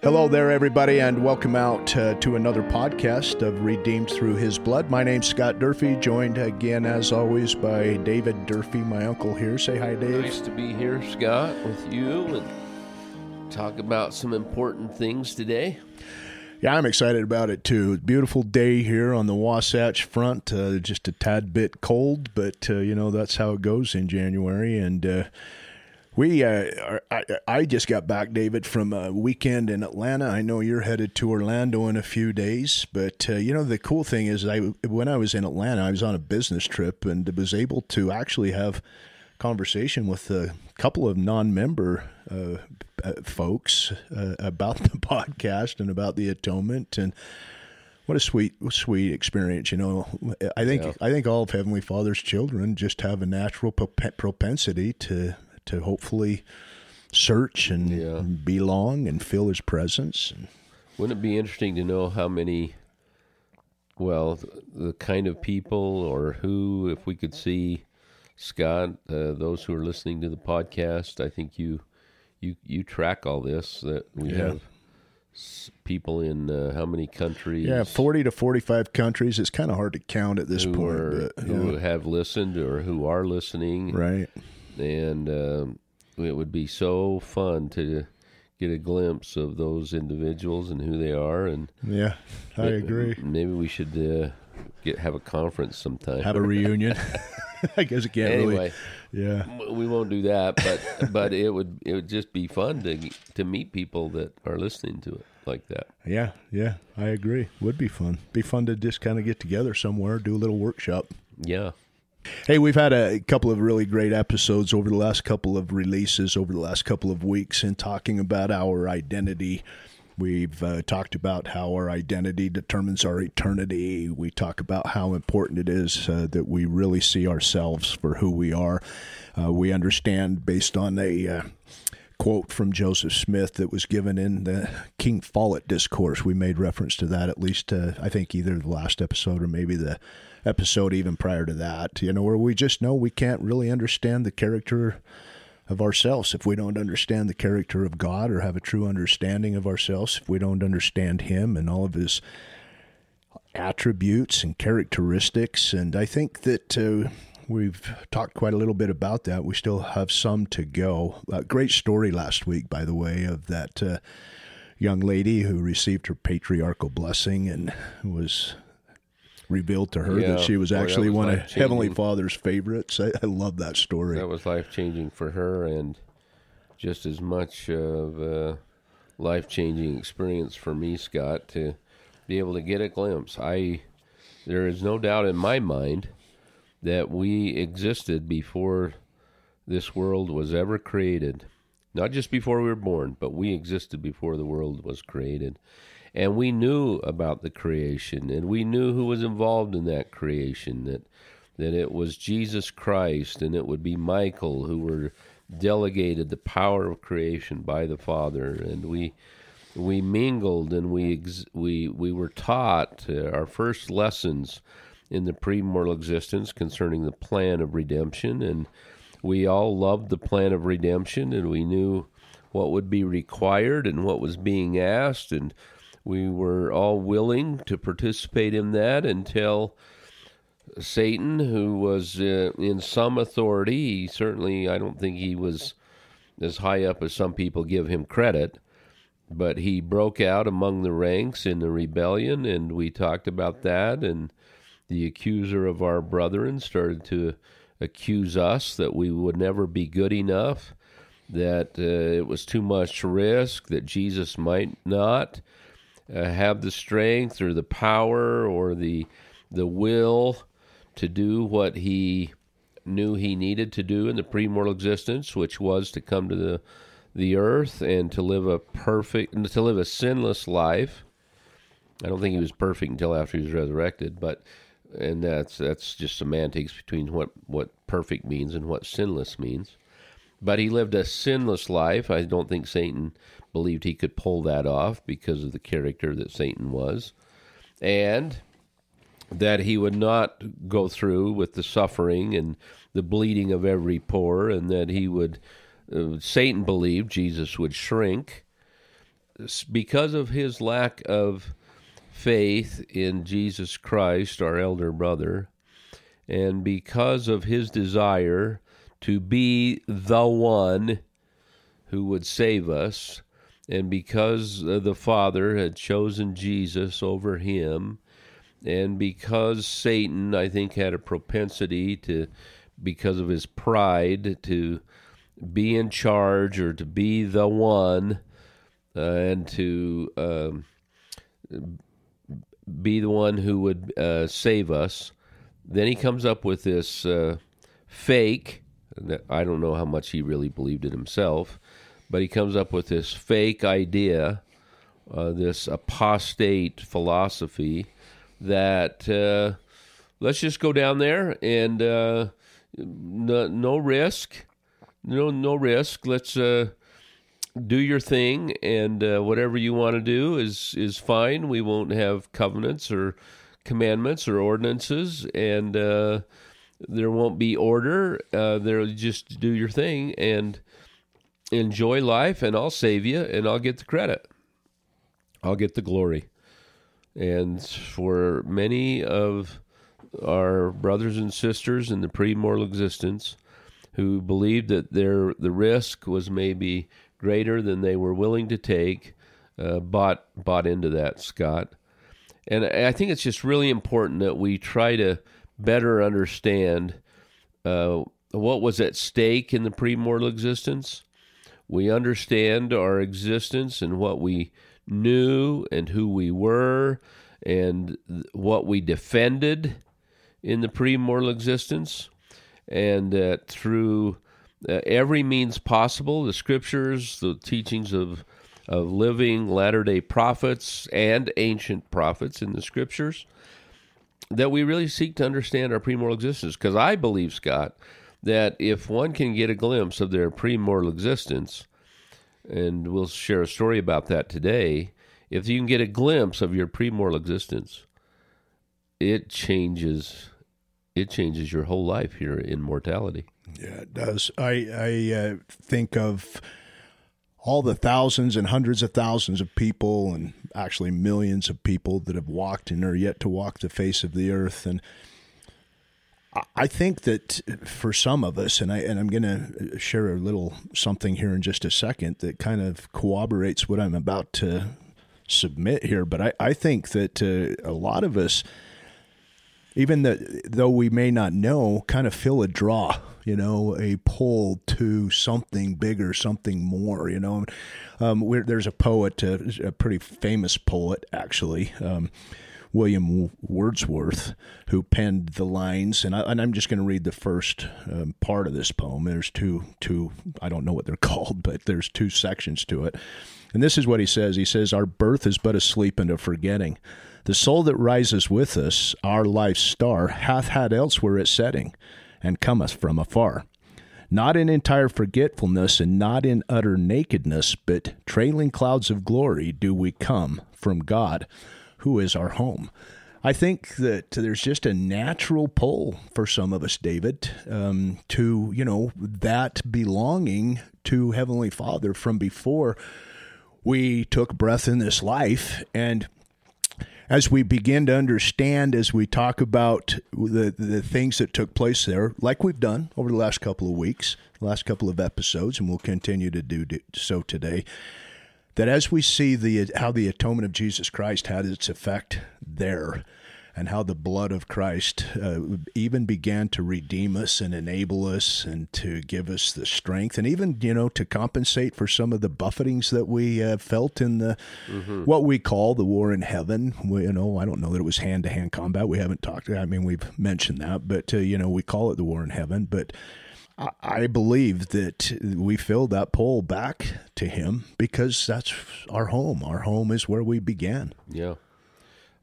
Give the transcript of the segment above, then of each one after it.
Hello there, everybody, and welcome out uh, to another podcast of Redeemed Through His Blood. My name's Scott Durfee, joined again, as always, by David Durfee, my uncle here. Say hi, Dave. Nice to be here, Scott, with you and talk about some important things today. Yeah, I'm excited about it too. Beautiful day here on the Wasatch Front. Uh, just a tad bit cold, but uh, you know that's how it goes in January. And uh, we, uh, are, I, I just got back, David, from a weekend in Atlanta. I know you're headed to Orlando in a few days, but uh, you know the cool thing is, I when I was in Atlanta, I was on a business trip and was able to actually have conversation with a couple of non-member uh, uh, folks uh, about the podcast and about the atonement and what a sweet sweet experience you know i think Yeah. i think all of heavenly father's children just have a natural propensity to to hopefully search and Yeah. belong and feel his presence Wouldn't it be interesting to know how many, well, the kind of people or who, if we could see, Scott, uh, those who are listening to the podcast, I think you, you, you track all this that we Yeah. have people in uh, how many countries? yeah 40 to 45 countries it's kind of hard to count at this who, point are, but, who have listened or who are listening. right and um, it would be so fun to get a glimpse of those individuals and who they are and yeah i may- agree maybe we should uh, get have a conference sometime have a reunion i guess it can't really yeah we won't do that but but it would it would just be fun to to meet people that are listening to it like that Yeah, yeah, I agree. Would be fun. Be fun to just kind of get together somewhere, do a little workshop. yeah Hey, we've had a couple of really great episodes over the last couple of releases over the last couple of weeks in talking about our identity. We've uh, talked about how our identity determines our eternity. We talk about how important it is uh, that we really see ourselves for who we are. Uh, we understand based on a uh, quote from Joseph Smith that was given in the King Follett discourse. We made reference to that at least, uh, I think, either the last episode or maybe the episode even prior to that. You know, where we just know we can't really understand the character of ourselves if we don't understand the character of God or have a true understanding of ourselves, if we don't understand Him and all of His attributes and characteristics. And I think that uh, we've talked quite a little bit about that. We still have some to go. Uh, great story last week, by the way, of that uh, young lady who received her patriarchal blessing and was revealed to her Yeah. that she was actually was one of. Heavenly Father's favorites. I, I love that story. that was life changing for her and just as much of a life changing experience for me, Scott, to be able to get a glimpse. I there is no doubt in my mind that we existed before this world was ever created. Not just before we were born, but we existed before the world was created. And we knew about the creation and we knew who was involved in that creation that that it was Jesus Christ and it would be Michael who were delegated the power of creation by the Father and we we mingled and we ex- we we were taught uh, our first lessons in the premortal existence concerning the plan of redemption and we all loved the plan of redemption and we knew what would be required and what was being asked and we were all willing to participate in that until Satan, who was uh, in some authority, he certainly, I don't think he was as high up as some people give him credit, but he broke out among the ranks in the rebellion, and we talked about that. And the accuser of our brethren started to accuse us that we would never be good enough, that uh, it was too much risk, that Jesus might not uh, have the strength or the power or the the will to do what he knew he needed to do in the premortal existence, which was to come to the the earth and to live a perfect to live a sinless life. I don't think he was perfect until after he was resurrected, but and that's that's just semantics between what what perfect means and what sinless means. But he lived a sinless life. I don't think Satan believed he could pull that off because of the character that Satan was. And that he would not go through with the suffering and the bleeding of every pore, and that he would, uh, Satan believed Jesus would shrink because of his lack of faith in Jesus Christ, our elder brother, and because of his desire to be the one who would save us, and because the Father had chosen Jesus over him, and because Satan, I think, had a propensity to, because of his pride, to be in charge or to be the one, uh, and to um, be the one who would uh, save us. Then he comes up with this uh, fake. I don't know how much he really believed it himself, but he comes up with this fake idea, uh, this apostate philosophy that uh, let's just go down there and uh, no, no risk, no no risk. Let's uh, do your thing, and uh, whatever you want to do is is fine. We won't have covenants or commandments or ordinances, and uh, there won't be order. Uh, there, just do your thing and enjoy life, and I'll save you, and I'll get the credit. I'll get the glory. And for many of our brothers and sisters in the pre-mortal existence who believed that their the risk was maybe greater than they were willing to take, uh, bought bought into that, Scott. And I think it's just really important that we try to better understand uh, what was at stake in the pre-mortal existence. We understand our existence and what we knew and who we were and what we defended in the pre-mortal existence, and that through uh, every means possible, the scriptures, the teachings of of living latter day prophets and ancient prophets in the scriptures, that we really seek to understand our premortal existence. Because I believe, Scott, that if one can get a glimpse of their premortal existence, and we'll share a story about that today, if you can get a glimpse of your premortal existence, it changes it changes your whole life here in mortality. Yeah, it does. I I uh, think of all the thousands and hundreds of thousands of people, and actually millions of people that have walked and are yet to walk the face of the earth, and I think that for some of us, and I and I'm going to share a little something here in just a second that kind of corroborates what I'm about to submit here. But I, I think that uh, a lot of us, even that though we may not know, kind of feel a draw, you know, a pull to something bigger, something more. You know, um, there's a poet, uh, a pretty famous poet actually. Um, William Wordsworth, who penned the lines, and, I, am just going to read the first um, part of this poem. There's two, two, I don't know what they're called, but there's two sections to it. And this is what he says. He says, Our birth is but a sleep and a forgetting. The soul that rises with us, our life's star, hath had elsewhere its setting, and cometh from afar. Not in entire forgetfulness and not in utter nakedness, but trailing clouds of glory do we come from God who is our home. I think that there's just a natural pull for some of us, David, um, to, you know, that belonging to Heavenly Father from before we took breath in this life. And as we begin to understand, as we talk about the, the things that took place there, like we've done over the last couple of weeks, last couple of episodes, and we'll continue to do so today, that as we see the how the atonement of Jesus Christ had its effect there, and how the blood of Christ uh, even began to redeem us and enable us and to give us the strength, and even you know to compensate for some of the buffetings that we uh, felt in the mm-hmm. what we call the war in heaven. We, you know, I don't know that it was hand to hand combat. We haven't talked. I mean, we've mentioned that, but uh, you know, we call it the war in heaven, but. I believe that we fill that pole back to him because that's our home. Our home is where we began. Yeah.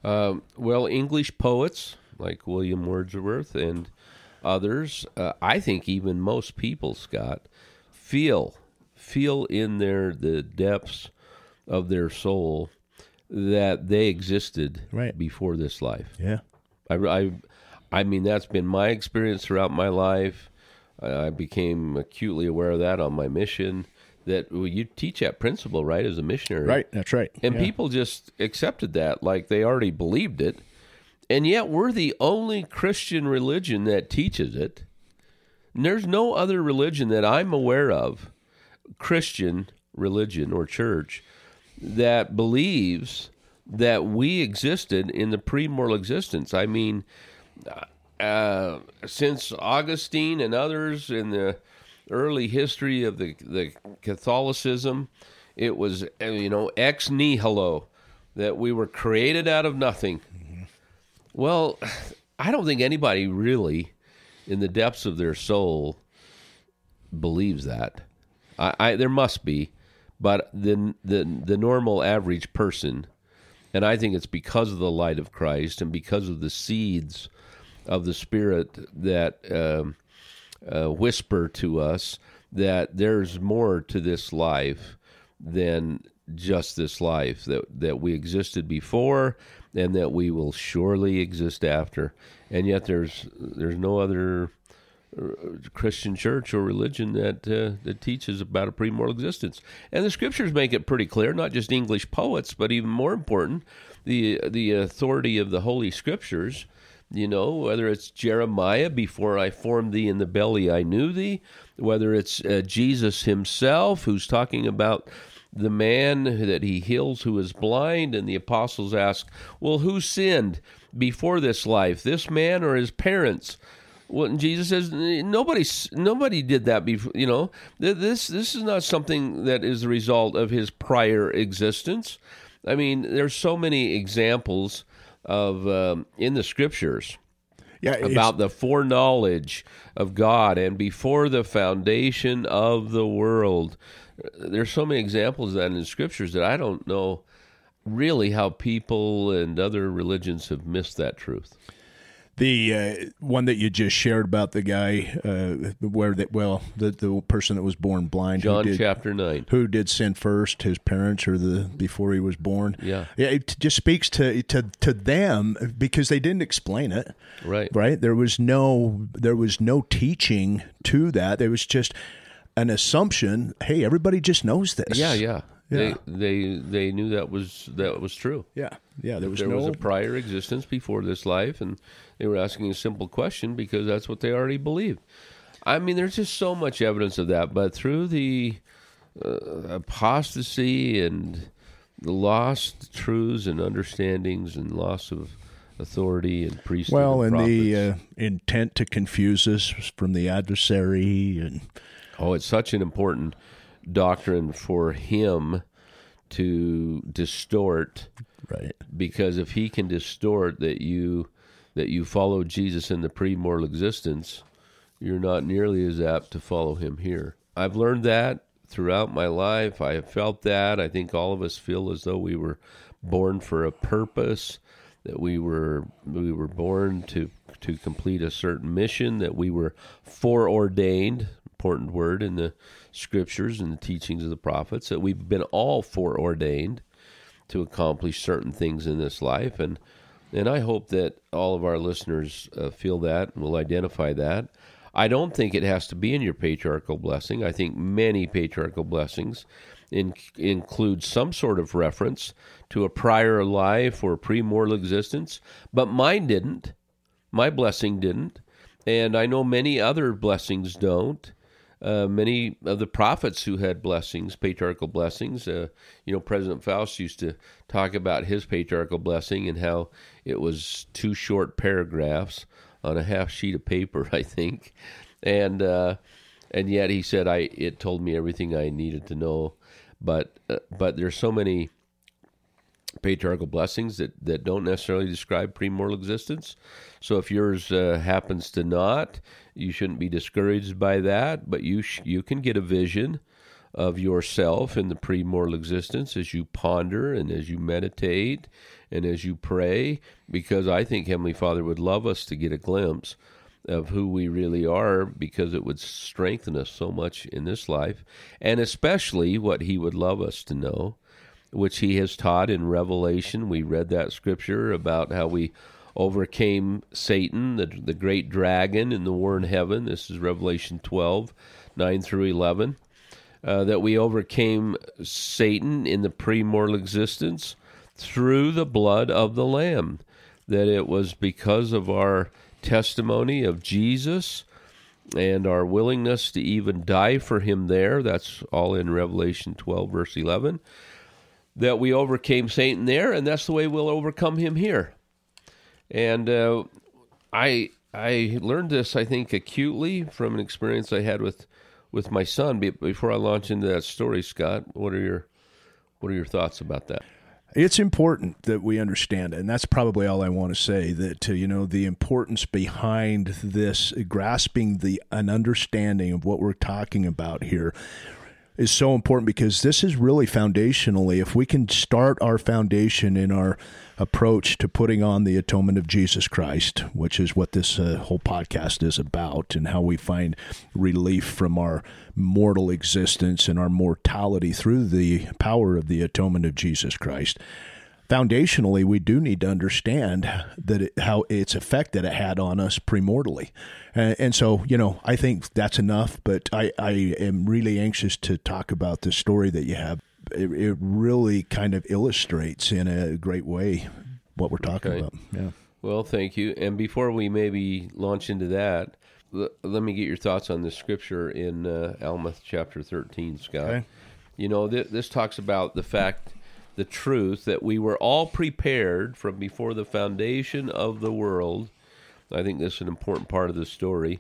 Um, well, English poets like William Wordsworth and others, uh, I think even most people, Scott, feel feel in their the depths of their soul that they existed right. before this life. Yeah. I, I, I mean, that's been my experience throughout my life. I became acutely aware of that on my mission that well, you teach that principle, right, as a missionary. Right, that's right. And Yeah. people just accepted that like they already believed it. And yet we're the only Christian religion that teaches it. And there's no other religion that I'm aware of, Christian religion or church, that believes that we existed in the pre-mortal existence. I mean, uh, since Augustine and others in the early history of the the Catholicism, it was uh, you know ex nihilo that we were created out of nothing. Well, I don't think anybody really, in the depths of their soul, believes that. I, I there must be, but the the the normal average person, and I think it's because of the light of Christ and because of the seeds of the Spirit that um, uh, whisper to us that there's more to this life than just this life that that we existed before and that we will surely exist after and yet there's there's no other uh, Christian church or religion that uh, that teaches about a pre-mortal existence, and the scriptures make it pretty clear. Not just English poets, but even more important, the the authority of the Holy Scriptures. You know, whether it's Jeremiah, before I formed thee in the belly, I knew thee. Whether it's uh, Jesus Himself, who's talking about the man that He heals who is blind, and the apostles ask, "Well, who sinned before this life, this man or his parents?" Well, and Jesus says nobody nobody did that before. You know, this this is not something that is the result of his prior existence. I mean, there's so many examples of um, in the scriptures yeah, about the foreknowledge of God and before the foundation of the world. There's so many examples of that in the scriptures that I don't know really how people and other religions have missed that truth. The uh, one that you just shared about the guy uh, where that well the the person that was born blind who John did, chapter 9. who did sin first his parents or the before he was born Yeah. yeah it just speaks to to to them because they didn't explain it Right. right there was no there was no teaching to that there was just an assumption hey everybody just knows this Yeah, yeah. Yeah. They they they knew that was that was true. yeah yeah there was there no was a prior existence before this life, and they were asking a simple question because that's what they already believed. I mean, there's just so much evidence of that, but through the uh, apostasy and the lost truths and understandings and loss of authority and priesthood. well and and the uh, intent to confuse us from the adversary and Oh, it's such an important doctrine for him to distort right because if he can distort that you that you follow Jesus in the pre-mortal existence, you're not nearly as apt to follow him here. I've learned that throughout my life. I have felt that. I think all of us feel as though we were born for a purpose, that we were we were born to to complete a certain mission, that we were foreordained, important word in the scriptures and the teachings of the prophets, that we've been all foreordained to accomplish certain things in this life and and I hope that all of our listeners uh, feel that and will identify that. I don't think it has to be in your patriarchal blessing. I think many patriarchal blessings in, include some sort of reference to a prior life or pre-mortal existence, but mine didn't. My blessing didn't, and I know many other blessings don't. Uh, many of the prophets who had blessings, patriarchal blessings, uh, you know, President Faust used to talk about his patriarchal blessing and how it was two short paragraphs on a half sheet of paper, I think, and uh, and yet he said, "I it told me everything I needed to know." But uh, but there's so many patriarchal blessings that, that don't necessarily describe premortal existence. So if yours uh, happens to not, you shouldn't be discouraged by that. But you sh- you can get a vision of yourself in the premortal existence as you ponder and as you meditate and as you pray, because I think Heavenly Father would love us to get a glimpse of who we really are because it would strengthen us so much in this life, and especially what He would love us to know which he has taught in Revelation. We read that scripture about how we overcame Satan, the, the great dragon, in the war in heaven. This is Revelation 12, 9 through 11. uh, that we overcame Satan in the premortal existence through the blood of the Lamb. That it was because of our testimony of Jesus and our willingness to even die for him there. That's all in Revelation 12, verse 11. That we overcame Satan there, and that's the way we'll overcome him here. And uh, I I learned this, I think, acutely from an experience I had with with my son. Before I launch into that story, Scott, what are your what are your thoughts about that? It's important that we understand and that's probably all I want to say. That uh, you know the importance behind this, grasping the an understanding of what we're talking about here, is so important because this is really foundationally. If we can start our foundation in our approach to putting on the atonement of Jesus Christ, which is what this uh, whole podcast is about, and how we find relief from our mortal existence and our mortality through the power of the atonement of Jesus Christ foundationally, we do need to understand that it, how its effect that it had on us premortally. And, and, so, you know, I think that's enough, but I, I am really anxious to talk about the story that you have. It, it really kind of illustrates in a great way what we're talking okay. about. Yeah. Well, thank you. And before we maybe launch into that, l- let me get your thoughts on this scripture in uh, Alma chapter 13, Scott. Okay. You know, th- this talks about the fact the truth that we were all prepared from before the foundation of the world. I think this is an important part of the story.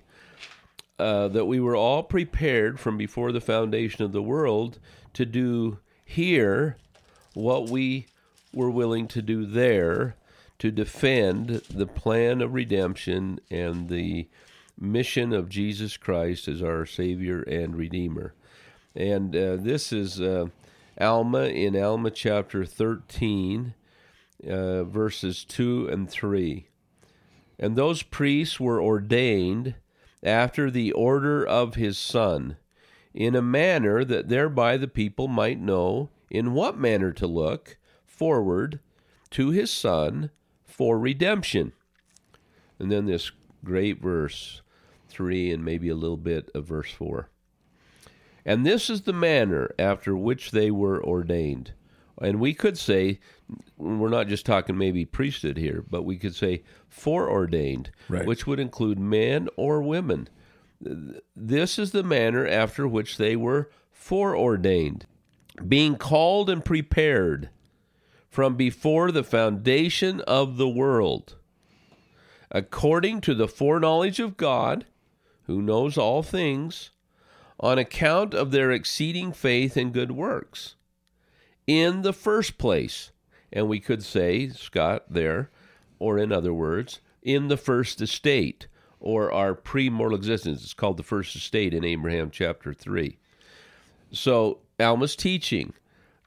Uh, that we were all prepared from before the foundation of the world to do here what we were willing to do there to defend the plan of redemption and the mission of Jesus Christ as our Savior and Redeemer. And uh, this is uh, Alma in Alma chapter 13, uh, verses 2 and 3. And those priests were ordained after the order of his Son, in a manner that thereby the people might know in what manner to look forward to his Son for redemption. And then this great verse 3 and maybe a little bit of verse 4. And this is the manner after which they were ordained. And we could say, we're not just talking maybe priesthood here, but we could say foreordained, right. which would include men or women. This is the manner after which they were foreordained, being called and prepared from before the foundation of the world, according to the foreknowledge of God, who knows all things on account of their exceeding faith and good works. In the first place, and we could say, Scott, there, or in other words, in the first estate, or our pre mortal existence. It's called the first estate in Abraham chapter 3. So, Alma's teaching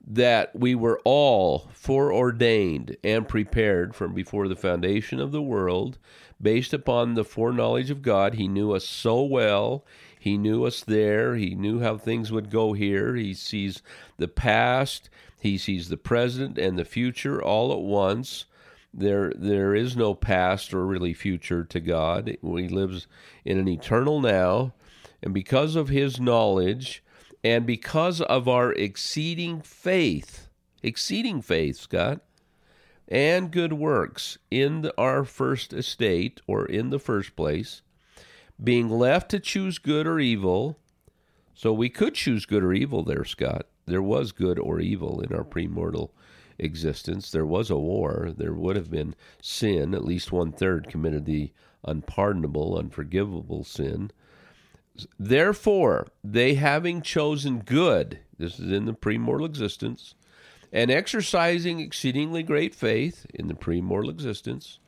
that we were all foreordained and prepared from before the foundation of the world based upon the foreknowledge of God. He knew us so well. He knew us there. He knew how things would go here. He sees the past, he sees the present and the future all at once. There there is no past or really future to God. He lives in an eternal now, and because of his knowledge and because of our exceeding faith, exceeding faith, Scott, and good works in our first estate or in the first place, being left to choose good or evil. So we could choose good or evil there, Scott. There was good or evil in our premortal existence. There was a war. There would have been sin. At least one third committed the unpardonable, unforgivable sin. Therefore, they having chosen good, this is in the premortal existence, and exercising exceedingly great faith in the premortal existence,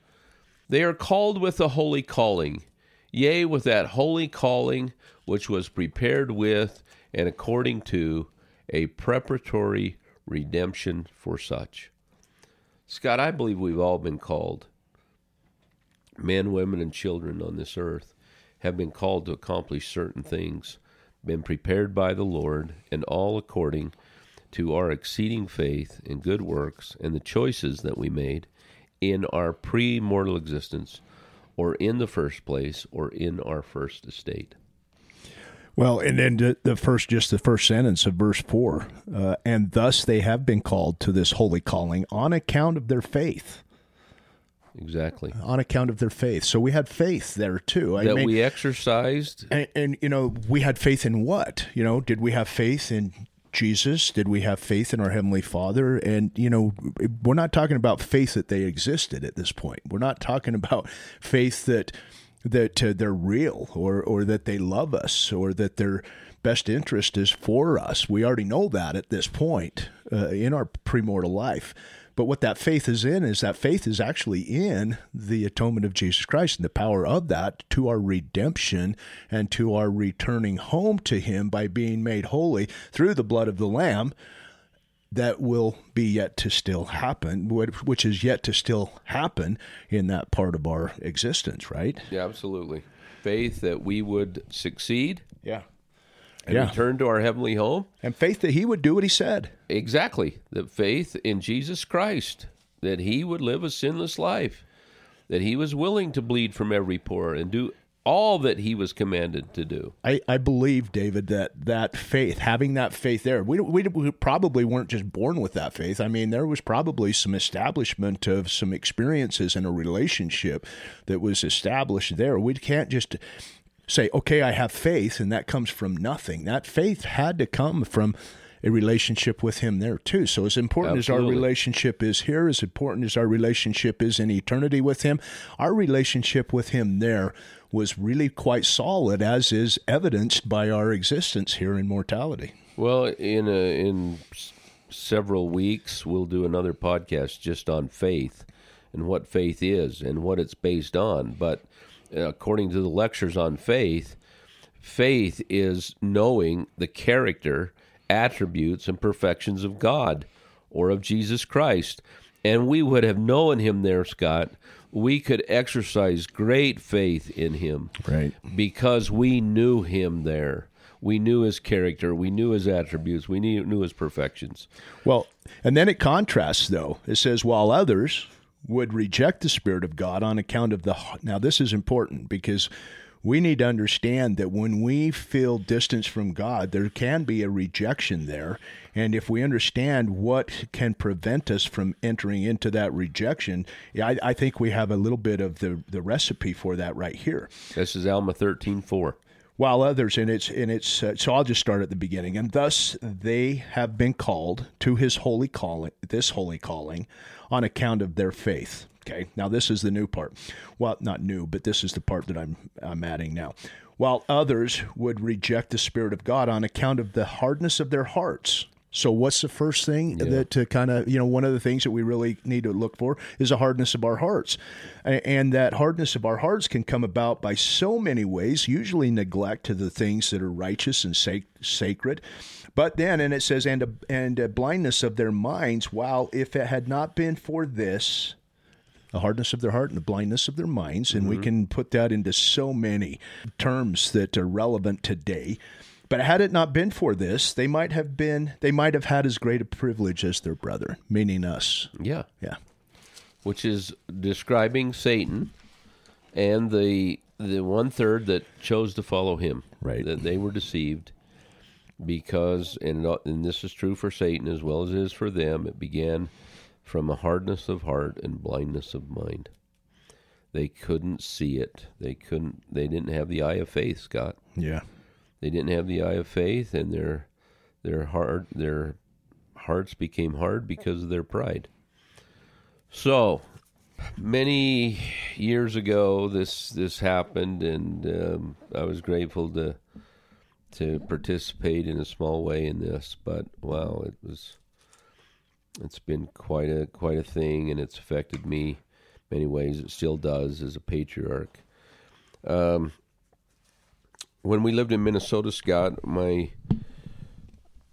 they are called with a holy calling yea, with that holy calling which was prepared with and according to a preparatory redemption for such. Scott, I believe we've all been called. Men, women, and children on this earth have been called to accomplish certain things, been prepared by the Lord, and all according to our exceeding faith and good works and the choices that we made in our pre mortal existence or in the first place or in our first estate. Well, and then the, the first, just the first sentence of verse four, uh, and thus they have been called to this holy calling on account of their faith. Exactly. On account of their faith. So we had faith there too. I that mean, we exercised. And, and, you know, we had faith in what? You know, did we have faith in Jesus? Did we have faith in our Heavenly Father? And, you know, we're not talking about faith that they existed at this point. We're not talking about faith that that uh, they're real or, or that they love us or that their best interest is for us. We already know that at this point uh, in our premortal life. But what that faith is in is that faith is actually in the atonement of Jesus Christ and the power of that to our redemption and to our returning home to Him by being made holy through the blood of the Lamb. That will be yet to still happen, which is yet to still happen in that part of our existence, right? Yeah, absolutely. Faith that we would succeed. Yeah and yeah. return to our heavenly home. And faith that he would do what he said. Exactly. The faith in Jesus Christ, that he would live a sinless life, that he was willing to bleed from every pore and do all that he was commanded to do. I, I believe, David, that that faith, having that faith there, we, we, we, probably weren't just born with that faith. I mean, there was probably some establishment of some experiences in a relationship that was established there. We can't just say, okay, I have faith, and that comes from nothing. That faith had to come from a relationship with Him there too. So, as important Absolutely. as our relationship is here, as important as our relationship is in eternity with Him, our relationship with Him there was really quite solid, as is evidenced by our existence here in mortality. Well, in a, in several weeks, we'll do another podcast just on faith and what faith is and what it's based on. But uh, according to the lectures on faith, faith is knowing the character, attributes, and perfections of God or of Jesus Christ. And we would have known him there, Scott. We could exercise great faith in him. Right. Because we knew him there. We knew his character. We knew his attributes. We knew, knew his perfections. Well, and then it contrasts, though. It says, while others, would reject the Spirit of God on account of the. Now, this is important because we need to understand that when we feel distance from God, there can be a rejection there. And if we understand what can prevent us from entering into that rejection, I, I think we have a little bit of the, the recipe for that right here. This is Alma 13 4 while others in its in its uh, so I'll just start at the beginning and thus they have been called to his holy calling this holy calling on account of their faith okay now this is the new part well not new but this is the part that I'm I'm adding now while others would reject the spirit of God on account of the hardness of their hearts so what's the first thing yeah. that to kind of you know one of the things that we really need to look for is a hardness of our hearts, and that hardness of our hearts can come about by so many ways. Usually neglect to the things that are righteous and sac- sacred, but then and it says and a, and a blindness of their minds. While if it had not been for this, the hardness of their heart and the blindness of their minds, and mm-hmm. we can put that into so many terms that are relevant today. But had it not been for this, they might have been they might have had as great a privilege as their brother, meaning us. Yeah. Yeah. Which is describing Satan and the the one third that chose to follow him. Right. That they were deceived because and and this is true for Satan as well as it is for them, it began from a hardness of heart and blindness of mind. They couldn't see it. They couldn't they didn't have the eye of faith, Scott. Yeah. They didn't have the eye of faith, and their their heart their hearts became hard because of their pride. So many years ago, this this happened, and um, I was grateful to to participate in a small way in this. But wow, it was it's been quite a quite a thing, and it's affected me many ways. It still does as a patriarch. Um, when we lived in Minnesota, Scott, my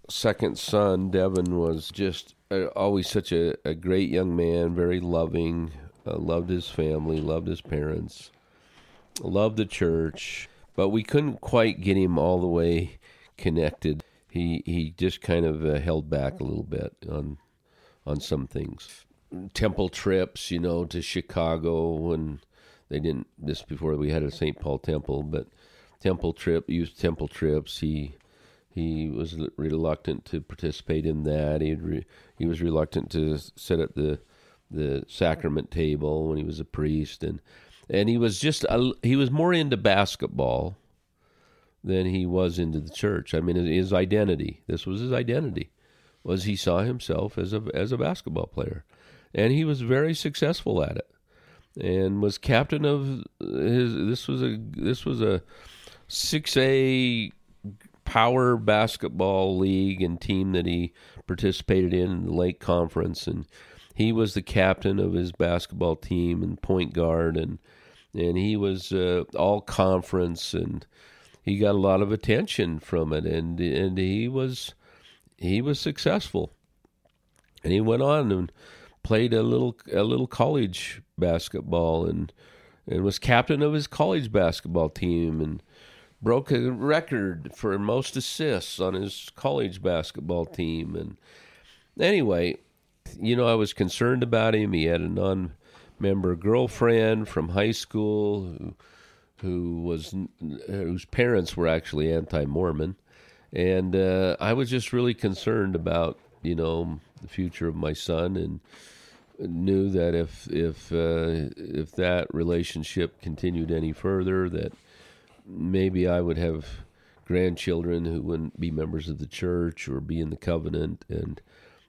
second son, Devin, was just uh, always such a, a, great young man, very loving, uh, loved his family, loved his parents, loved the church, but we couldn't quite get him all the way connected. He he just kind of uh, held back a little bit on on some things. Temple trips, you know, to Chicago when they didn't this before we had a St. Paul temple, but temple trip, used temple trips. He he was reluctant to participate in that. He re, he was reluctant to sit at the the sacrament table when he was a priest, and and he was just a, he was more into basketball than he was into the church. I mean, his identity. This was his identity. Was he saw himself as a as a basketball player, and he was very successful at it, and was captain of his. This was a this was a six A power basketball league and team that he participated in, in the Lake Conference, and he was the captain of his basketball team and point guard, and and he was uh, all conference. And he got a lot of attention from it, and and he was he was successful, and he went on and played a little a little college basketball and and was captain of his college basketball team and broke a record for most assists on his college basketball team. And anyway you know I was concerned about him. He had a non-member girlfriend from high school who who was whose parents were actually anti-Mormon, and uh, I was just really concerned about you know the future of my son, and knew that if if uh, if that relationship continued any further, that maybe I would have grandchildren who wouldn't be members of the church or be in the covenant, and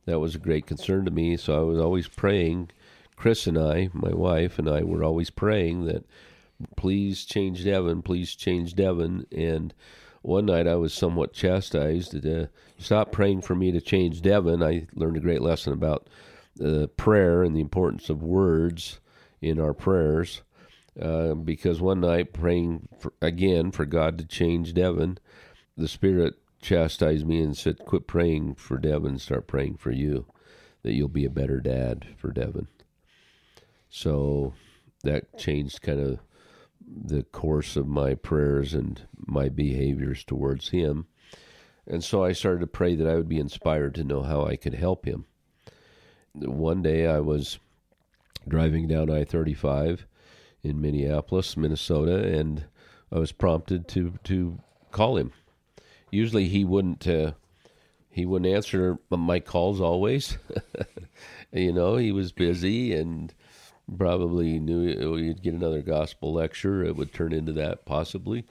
that was a great concern to me. So I was always praying. Chris and I, my wife and I, were always praying that please change Devin, please change Devin. And one night I was somewhat chastised to stop praying for me to change Devin. I learned a great lesson about uh, prayer and the importance of words in our prayers. Uh, because one night praying for, again for God to change Devin, the Spirit chastised me and said, "Quit praying for Devin, start praying for you, that you'll be a better dad for Devin." So that changed kind of the course of my prayers and my behaviors towards him. And so I started to pray that I would be inspired to know how I could help him. One day I was driving down I 35 in Minneapolis, Minnesota, and I was prompted to, to call him. Usually he wouldn't. Uh, he wouldn't answer my calls always. you know, he was busy and probably knew you'd get another gospel lecture. It would turn into that possibly.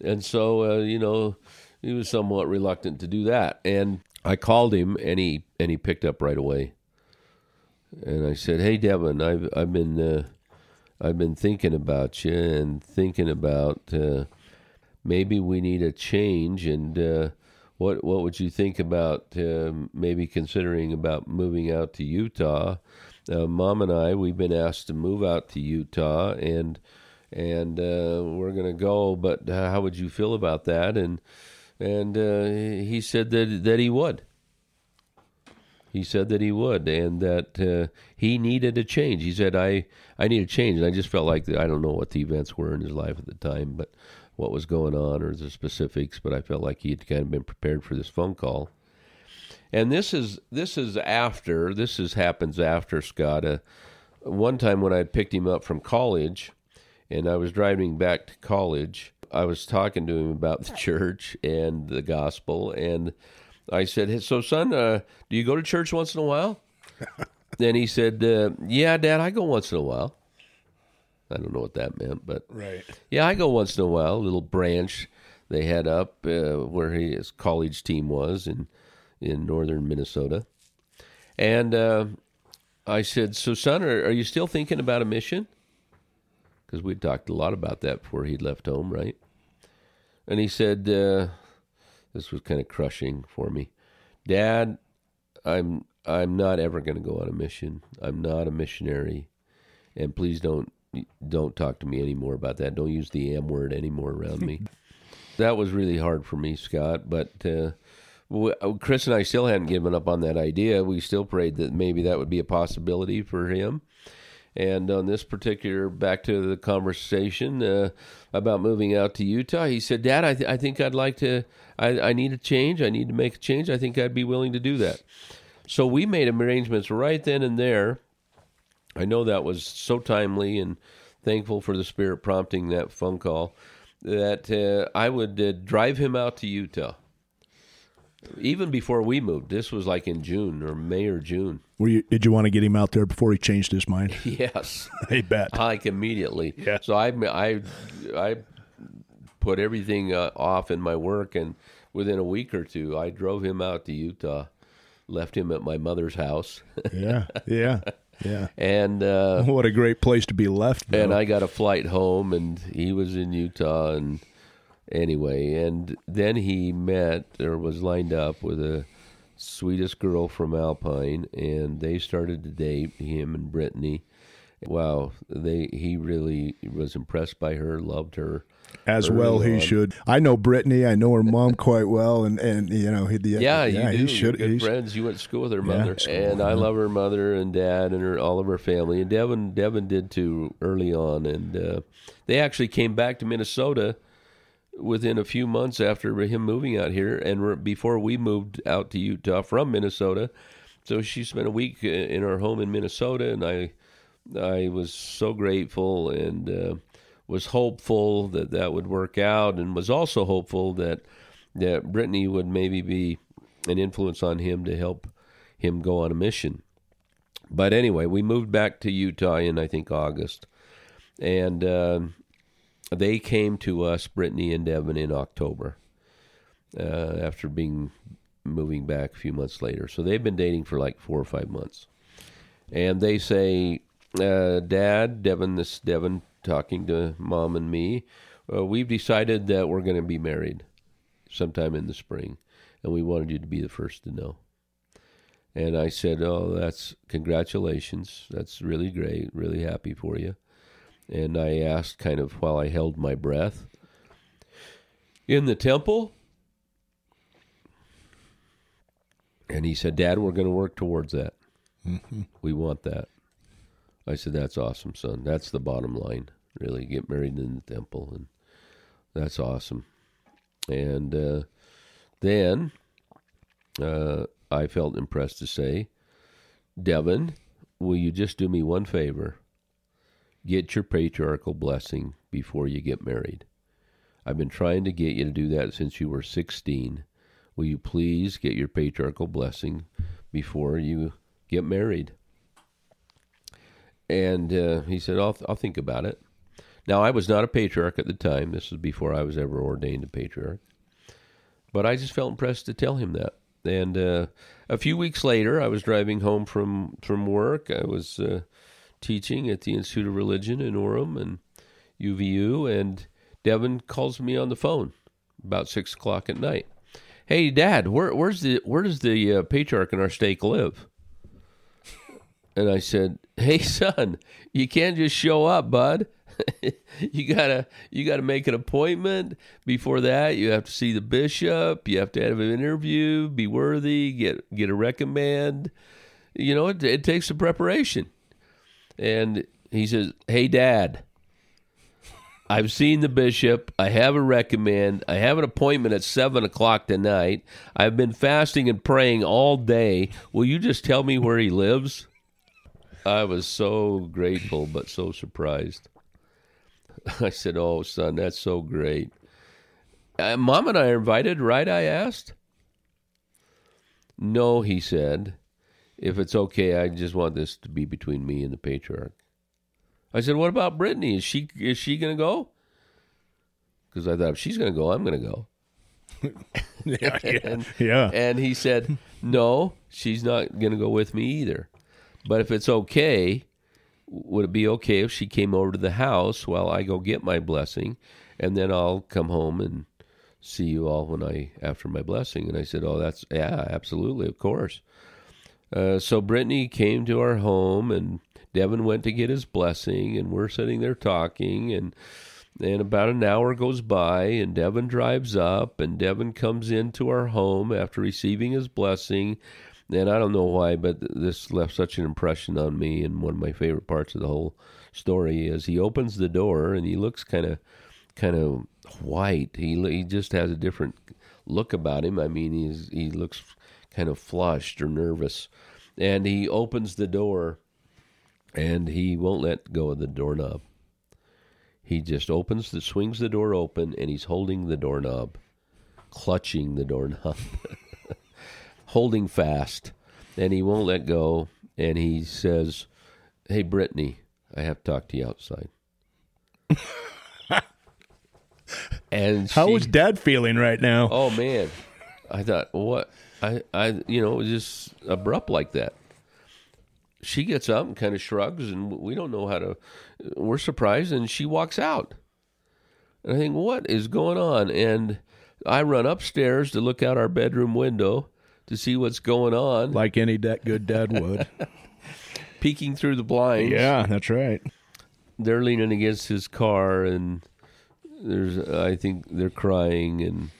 And so, uh, you know, he was somewhat reluctant to do that. And I called him, and he and he picked up right away. And I said, "Hey, Devin, I've I've been uh, I've been thinking about you and thinking about uh, maybe we need a change. And uh, what what would you think about uh, maybe considering about moving out to Utah?" Uh, mom and I we've been asked to move out to Utah and and uh, we're going to go. But how would you feel about that? And and uh, he said that that he would. He said that he would, and that uh, he needed a change. He said, "I I need a change," and I just felt like I don't know what the events were in his life at the time, but what was going on or the specifics. But I felt like he had kind of been prepared for this phone call and this is this is after this is happens after Scott. Uh, one time when I picked him up from college, and I was driving back to college, I was talking to him about the church and the gospel, and I said, hey, "So, son, uh, do you go to church once in a while?" then he said, uh, "Yeah, Dad, I go once in a while." I don't know what that meant, but right. Yeah, I go once in a while. A little branch they had up uh, where his college team was, and in northern Minnesota. And uh, I said, So, son, are, are, you still thinking about a mission? Because we'd talked a lot about that before he'd left home, right? And he said, uh, This was kind of crushing for me. Dad, I'm I'm not ever going to go on a mission. I'm not a missionary, and please don't don't talk to me anymore about that. Don't use the M word anymore around me. that was really hard for me, Scott. But uh, Chris and I still hadn't given up on that idea. We still prayed that maybe that would be a possibility for him. And on this particular, back to the conversation uh, about moving out to Utah, he said, "Dad, I, th- I think I'd like to. I, I need a change. I need to make a change. I think I'd be willing to do that." So we made arrangements right then and there. I know that was so timely, and thankful for the Spirit prompting that phone call that uh, I would uh, drive him out to Utah. Even before we moved, this was like in June or May or June. Were you, did you want to get him out there before he changed his mind? Yes, I bet. like immediately. Yeah. So I I I put everything uh, off in my work, and within a week or two, I drove him out to Utah, left him at my mother's house, Yeah, yeah, yeah. and uh, What a great place to be left. and. I got a flight home, and he was in Utah, and anyway, and then he met or was lined up with a sweetest girl from Alpine, and they started to date him and Brittany. Wow, they he really was impressed by her, loved her. as early well he should. I know Brittany. I know her mom quite well, and and you know he. Yeah, you do. he should. good friends. You went to school with her mother, school, and I love her mother and dad and her all of her family. And Devin, Devin did too early on, and uh, they actually came back to Minnesota within a few months after him moving out here, and before we moved out to Utah from Minnesota. So she spent a week in our home in Minnesota, and I, I was so grateful and uh, was hopeful that that would work out, and was also hopeful that that Brittany would maybe be an influence on him to help him go on a mission. But anyway, we moved back to Utah in I think August, and uh, they came to us, Brittany and Devin, in October uh, after being moving back a few months later. So they've been dating for like four or five months, and they say, uh, "Dad, Devin, this Devin talking to mom and me, uh, we've decided that we're going to be married sometime in the spring, and we wanted you to be the first to know." And I said, "Oh, that's congratulations. That's really great. Really happy for you." And I asked, kind of while I held my breath, in the temple. And he said, Dad, we're going to work towards that. We want that. I said, That's awesome, son. That's the bottom line. Really, get married in the temple. And that's awesome. And uh, then uh, I felt impressed to say, Devin, will you just do me one favor? Get your patriarchal blessing before you get married. I've been trying to get you to do that since you were 16. Will you please get your patriarchal blessing before you get married? And uh, he said, I'll, I'll think about it. Now, I was not a patriarch at the time. This was before I was ever ordained a patriarch. But I just felt impressed to tell him that. And uh, a few weeks later, I was driving home from, from work. I was uh, teaching at the Institute of Religion in Orem and UVU, and Devin calls me on the phone about six o'clock at night. Hey, Dad, where, where's the where does the uh, patriarch in our stake live? And I said, Hey, son, you can't just show up, bud. you gotta you gotta make an appointment. Before that, you have to see the bishop. You have to have an interview, be worthy, get get a recommend. You know, it, it takes some preparation. And he says, Hey, Dad, I've seen the bishop. I have a recommend. I have an appointment at 7 o'clock tonight. I've been fasting and praying all day. Will you just tell me where he lives? I was so grateful, but so surprised. I said, Oh, son, that's so great. Uh, Mom and I are invited, right? I asked. No, he said. If it's okay, I just want this to be between me and the patriarch. I said, "What about Brittany? Is she is she going to go?" Because I thought if she's going to go, I'm going to go. yeah, yeah, And, yeah. and he said, "No, she's not going to go with me either. But if it's okay, would it be okay if she came over to the house while I go get my blessing, and then I'll come home and see you all when I after my blessing?" And I said, "Oh, that's yeah, absolutely, of course." Uh, so Brittany came to our home, and Devin went to get his blessing, and we're sitting there talking, and and about an hour goes by, and Devin drives up, and Devin comes into our home after receiving his blessing. And I don't know why, but this left such an impression on me. And one of my favorite parts of the whole story is he opens the door and he looks kind of, kind of white. He he just has a different look about him. I mean, he's he looks kind of flushed or nervous, and he opens the door, and he won't let go of the doorknob. he just opens the swings the door open and he's holding the doorknob, clutching the doorknob, holding fast, and he won't let go. And he says, "Hey, Brittany, I have to talk to you outside." and How she- is Dad feeling right now? Oh man, I thought what I I you know it was just abrupt like that. She gets up and kind of shrugs, and we don't know how to. We're surprised, and she walks out. And I think, what is going on? And I run upstairs to look out our bedroom window to see what's going on, Like any da- good dad would. peeking through the blinds. yeah, that's right. they're leaning against his car and there's I think they're crying and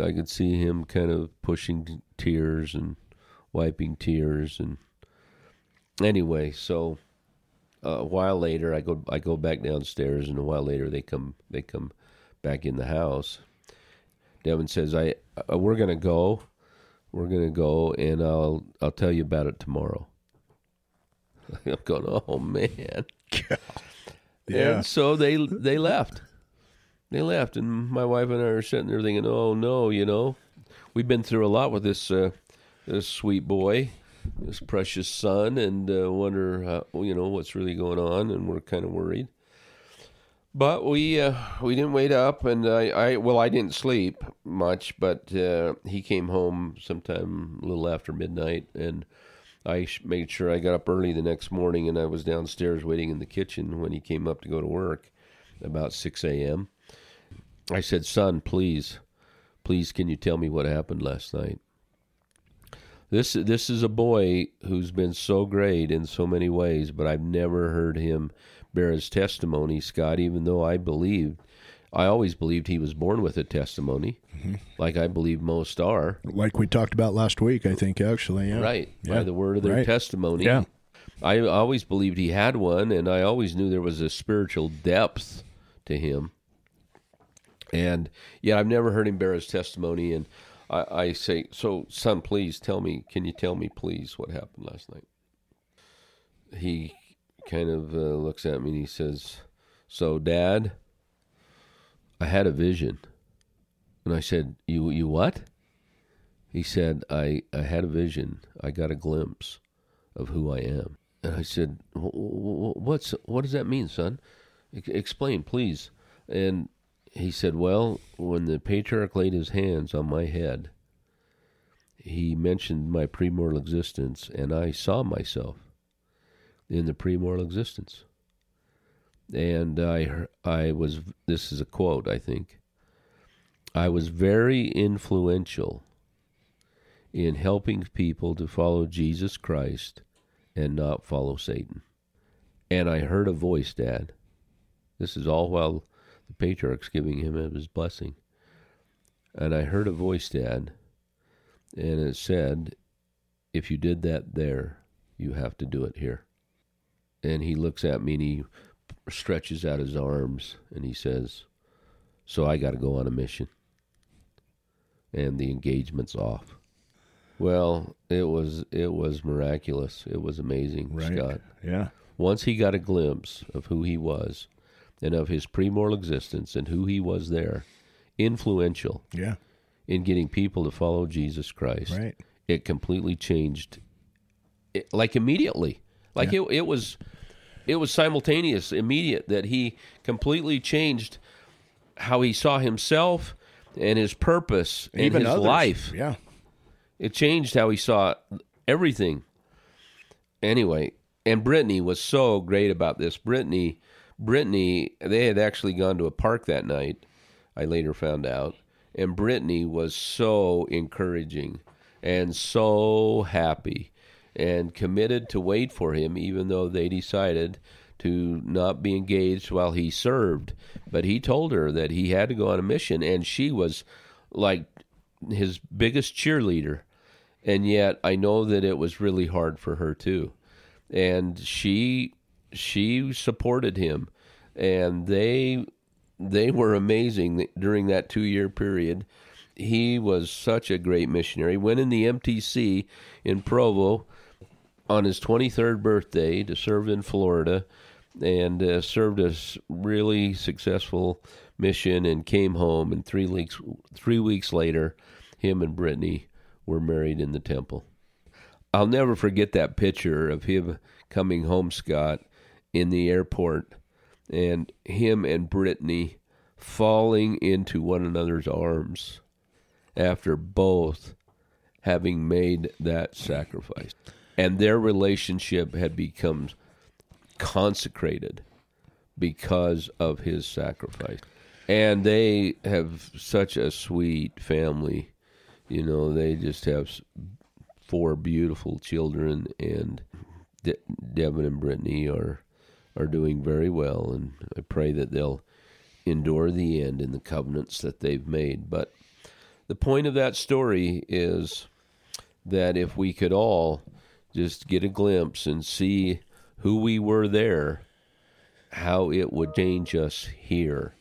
I could see him kind of pushing tears and wiping tears and anyway so uh, a while later I go I go back downstairs and a while later they come they come back in the house Devin says I uh, we're going to go we're going to go and I'll I'll tell you about it tomorrow I'm going oh man Yeah. and so they they left. They left, and my wife and I are sitting there thinking, "Oh no, you know, we've been through a lot with this uh, this sweet boy, this precious son, and uh, wonder, you know, what's really going on." And we're kind of worried. But we uh, we didn't wait up, and I, I well I didn't sleep much, but uh, he came home sometime a little after midnight, and I made sure I got up early the next morning, and I was downstairs waiting in the kitchen when he came up to go to work, about six a.m. I said, "Son, please, please, can you tell me what happened last night?" This this is a boy who's been so great in so many ways, but I've never heard him bear his testimony, Scott. Even though I believed, I always believed he was born with a testimony, mm-hmm. like I believe most are. Like we talked about last week, I think, actually. Yeah. Right, Yeah. by the word of their Right. testimony. Yeah. I always believed he had one, and I always knew there was a spiritual depth to him. And yet, I've never heard him bear his testimony. And I, I say, "So, son, please tell me. Can you tell me, please, what happened last night?" He kind of uh, looks at me and he says, "So, Dad, I had a vision." And I said, "You, you what?" He said, "I, I had a vision. I got a glimpse of who I am." And I said, "Wh- wh- wh- "What's what does that mean, son? Ex- Explain, please." And he said, "Well, when the patriarch laid his hands on my head, he mentioned my premortal existence, and I saw myself in the premortal existence." And I, I was. This is a quote, I think. I was very influential in helping people to follow Jesus Christ and not follow Satan. And I heard a voice, Dad. This is all while the patriarch's giving him his blessing. And I heard a voice, Dad, and it said, If you did that there, you have to do it here. And he looks at me and he stretches out his arms and he says, So I got to go on a mission. And the engagement's off. Well, it was it was miraculous. It was amazing, Right. Scott. Yeah. Once he got a glimpse of who he was and of his premortal existence and who he was there, influential Yeah. in getting people to follow Jesus Christ. Right. It completely changed it, like immediately. Like it it was it was simultaneous, immediate that he completely changed how he saw himself and his purpose and Even his others. life. Yeah. It changed how he saw everything. Anyway, and Brittany was so great about this. Brittany, Brittany, they had actually gone to a park that night. I later found out, and Brittany was so encouraging and so happy and committed to wait for him, even though they decided to not be engaged while he served. But he told her that he had to go on a mission, and she was like his biggest cheerleader. And yet I know that it was really hard for her too. And she she supported him and they they were amazing during that 2-year period. He was such a great missionary. Went in the MTC in Provo on his 23rd birthday to serve in Florida and uh, served a really successful mission and came home. And three weeks three weeks later, him and Brittany were married in the temple. I'll never forget that picture of him coming home, Scott, in the airport, and him and Brittany falling into one another's arms after both having made that sacrifice. And their relationship had become consecrated because of his sacrifice. And they have such a sweet family. You know, they just have four beautiful children, and De- Devin and Brittany are are doing very well. And I pray that they'll endure the end in the covenants that they've made. But the point of that story is that if we could all just get a glimpse and see who we were there, how it would change us here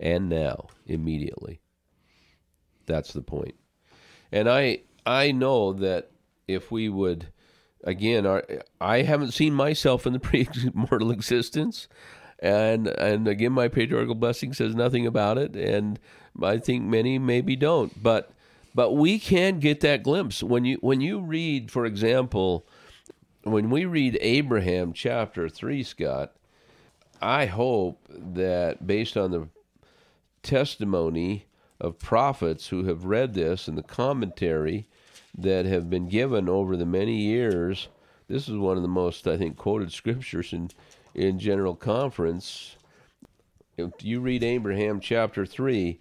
and now immediately. That's the point. And I I know that if we would again I haven't seen myself in the pre-mortal existence. And and again my patriarchal blessing says nothing about it. And I think many maybe don't. But but we can get that glimpse. When you when you read for example when we read Abraham chapter 3 Scott I hope that based on the testimony of prophets who have read this and the commentary that have been given over the many years this is one of the most I think quoted scriptures in in General Conference. If you read Abraham chapter 3,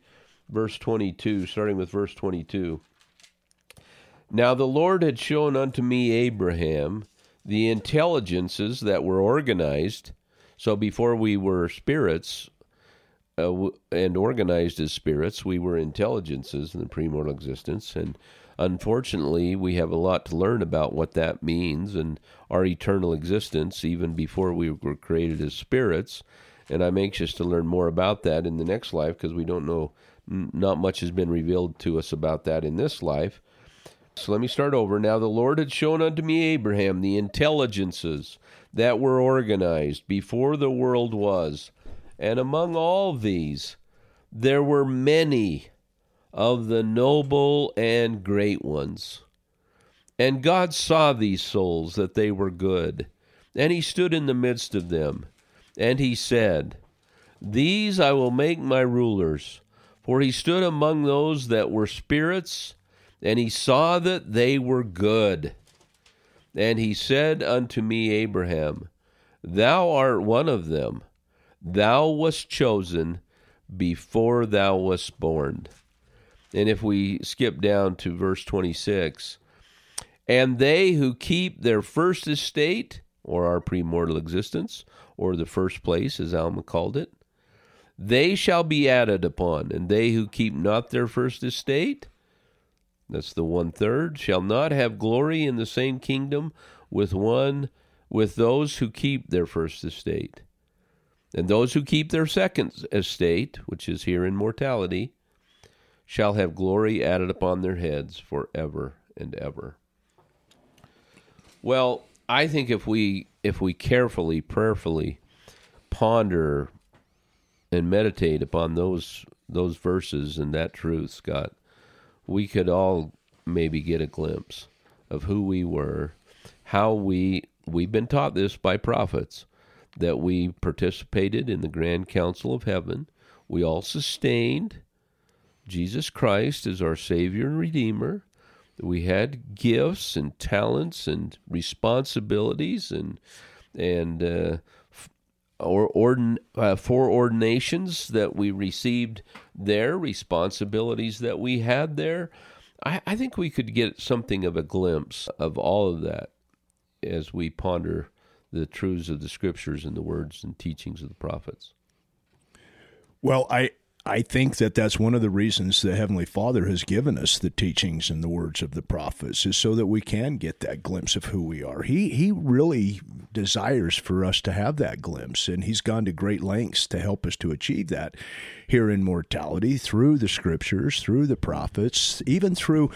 verse 22, starting with verse 22. Now the Lord had shown unto me, Abraham, the intelligences that were organized. So before we were spirits uh, and organized as spirits, we were intelligences in the premortal existence. And unfortunately, we have a lot to learn about what that means and our eternal existence, even before we were created as spirits. And I'm anxious to learn more about that in the next life because we don't know, not much has been revealed to us about that in this life. So let me start over. Now the Lord had shown unto me, Abraham, the intelligences that were organized before the world was. And among all these, there were many of the noble and great ones. And God saw these souls that they were good, and he stood in the midst of them, and he said, These I will make my rulers. For he stood among those that were spirits, and he saw that they were good. And he said unto me, Abraham, Thou art one of them. Thou wast chosen before thou wast born. And if we skip down to verse 26, and they who keep their first estate, or our premortal existence, or the first place, as Alma called it, they shall be added upon, and they who keep not their first estate, that's the one third, shall not have glory in the same kingdom with one with those who keep their first estate. And those who keep their second estate, which is here in mortality, shall have glory added upon their heads forever and ever. Well, I think if we if we carefully, prayerfully ponder and meditate upon those those verses and that truth, Scott, we could all maybe get a glimpse of who we were, how we we've been taught this by prophets that we participated in the grand council of heaven. We all sustained Jesus Christ as our Savior and Redeemer. We had gifts and talents and responsibilities and and uh, or ordin, uh, ordinations that we received there, responsibilities that we had there. I, I think we could get something of a glimpse of all of that as we ponder the truths of the scriptures and the words and teachings of the prophets. Well, I I think that that's one of the reasons the Heavenly Father has given us the teachings and the words of the prophets is so that we can get that glimpse of who we are. He he really desires for us to have that glimpse. And He's gone to great lengths to help us to achieve that here in mortality through the scriptures, through the prophets, even through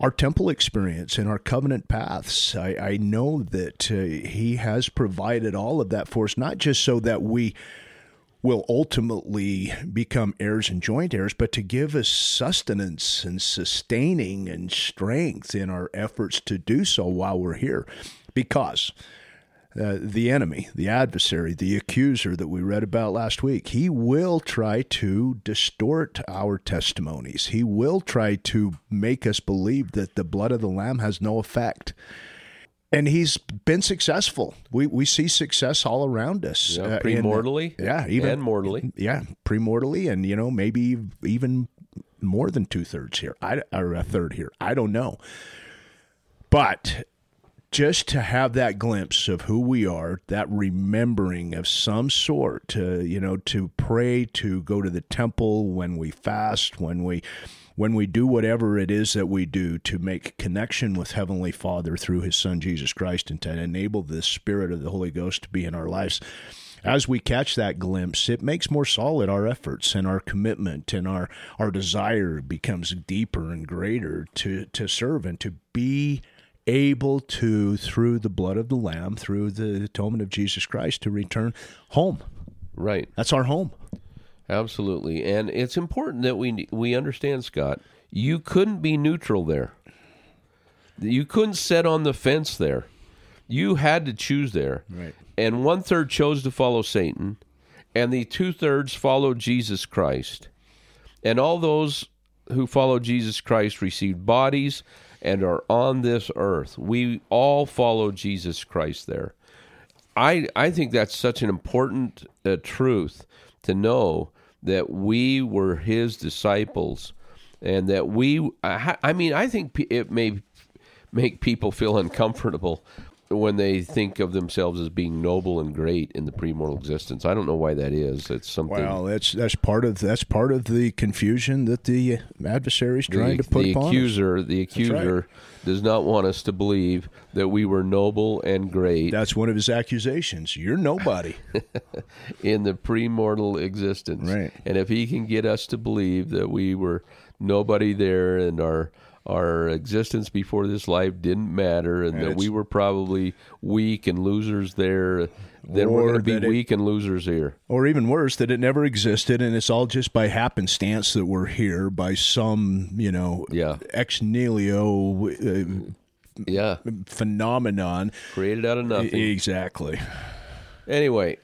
our temple experience and our covenant paths. I, I know that uh, He has provided all of that for us, not just so that we will ultimately become heirs and joint heirs, but to give us sustenance and sustaining and strength in our efforts to do so while we're here. Because uh, the enemy, the adversary, the accuser that we read about last week, he will try to distort our testimonies. He will try to make us believe that the blood of the Lamb has no effect and he's been successful. We we see success all around us. Yeah, uh, premortally, yeah, even and mortally, yeah, premortally, and you know maybe even more than two thirds here. I or a third here. I don't know, but just to have that glimpse of who we are, that remembering of some sort, to you know, to pray, to go to the temple when we fast, when we when we do whatever it is that we do to make connection with Heavenly Father through His Son Jesus Christ and to enable the Spirit of the Holy Ghost to be in our lives, as we catch that glimpse, it makes more solid our efforts and our commitment and our, our desire becomes deeper and greater to, to serve and to be able to, through the blood of the Lamb, through the atonement of Jesus Christ, to return home. Right. That's our home. Absolutely, and it's important that we we understand, Scott. You couldn't be neutral there. You couldn't sit on the fence there. You had to choose there. Right. And one third chose to follow Satan, and the two thirds followed Jesus Christ. And all those who follow Jesus Christ received bodies and are on this earth. We all follow Jesus Christ there. I I think that's such an important uh, truth to know that we were his disciples and that we I mean I think it may make people feel uncomfortable when they think of themselves as being noble and great in the premortal existence. I don't know why that is. It's something. Well, that's that's part of that's part of the confusion that the adversary is trying the, to put the upon accuser. us. The accuser right. does not want us to believe that we were noble and great. That's one of his accusations. You're nobody in the premortal existence. Right. And if he can get us to believe that we were nobody there and our our existence before this life didn't matter and, and that we were probably weak and losers there then we're going to be weak it, and losers here. Or even worse that it never existed and it's all just by happenstance that we're here by some you know yeah. ex nihilo uh, yeah. phenomenon. Created out of nothing. exactly. Anyway